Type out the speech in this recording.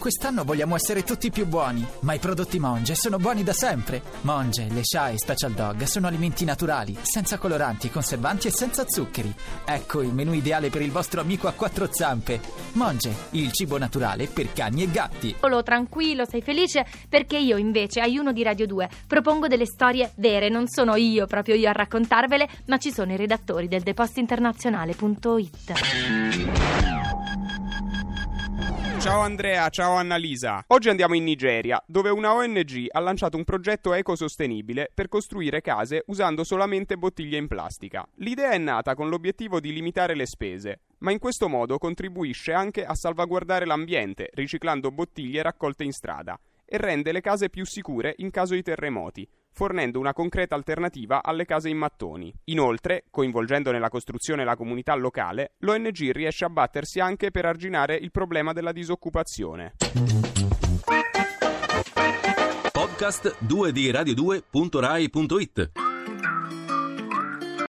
Quest'anno vogliamo essere tutti più buoni, ma i prodotti Monge sono buoni da sempre. Monge, le Sha e Special Dog sono alimenti naturali, senza coloranti, conservanti e senza zuccheri. Ecco il menù ideale per il vostro amico a quattro zampe. Monge, il cibo naturale per cani e gatti. Solo tranquillo, sei felice perché io invece, ai uno di Radio 2, propongo delle storie vere. Non sono io, proprio io a raccontarvele, ma ci sono i redattori del depositinternazionale.it. Ciao Andrea, ciao Annalisa. Oggi andiamo in Nigeria, dove una ONG ha lanciato un progetto ecosostenibile per costruire case usando solamente bottiglie in plastica. L'idea è nata con l'obiettivo di limitare le spese, ma in questo modo contribuisce anche a salvaguardare l'ambiente, riciclando bottiglie raccolte in strada e rende le case più sicure in caso di terremoti, fornendo una concreta alternativa alle case in mattoni. Inoltre, coinvolgendo nella costruzione la comunità locale, l'ONG riesce a battersi anche per arginare il problema della disoccupazione. Podcast 2 di Radio2.rai.it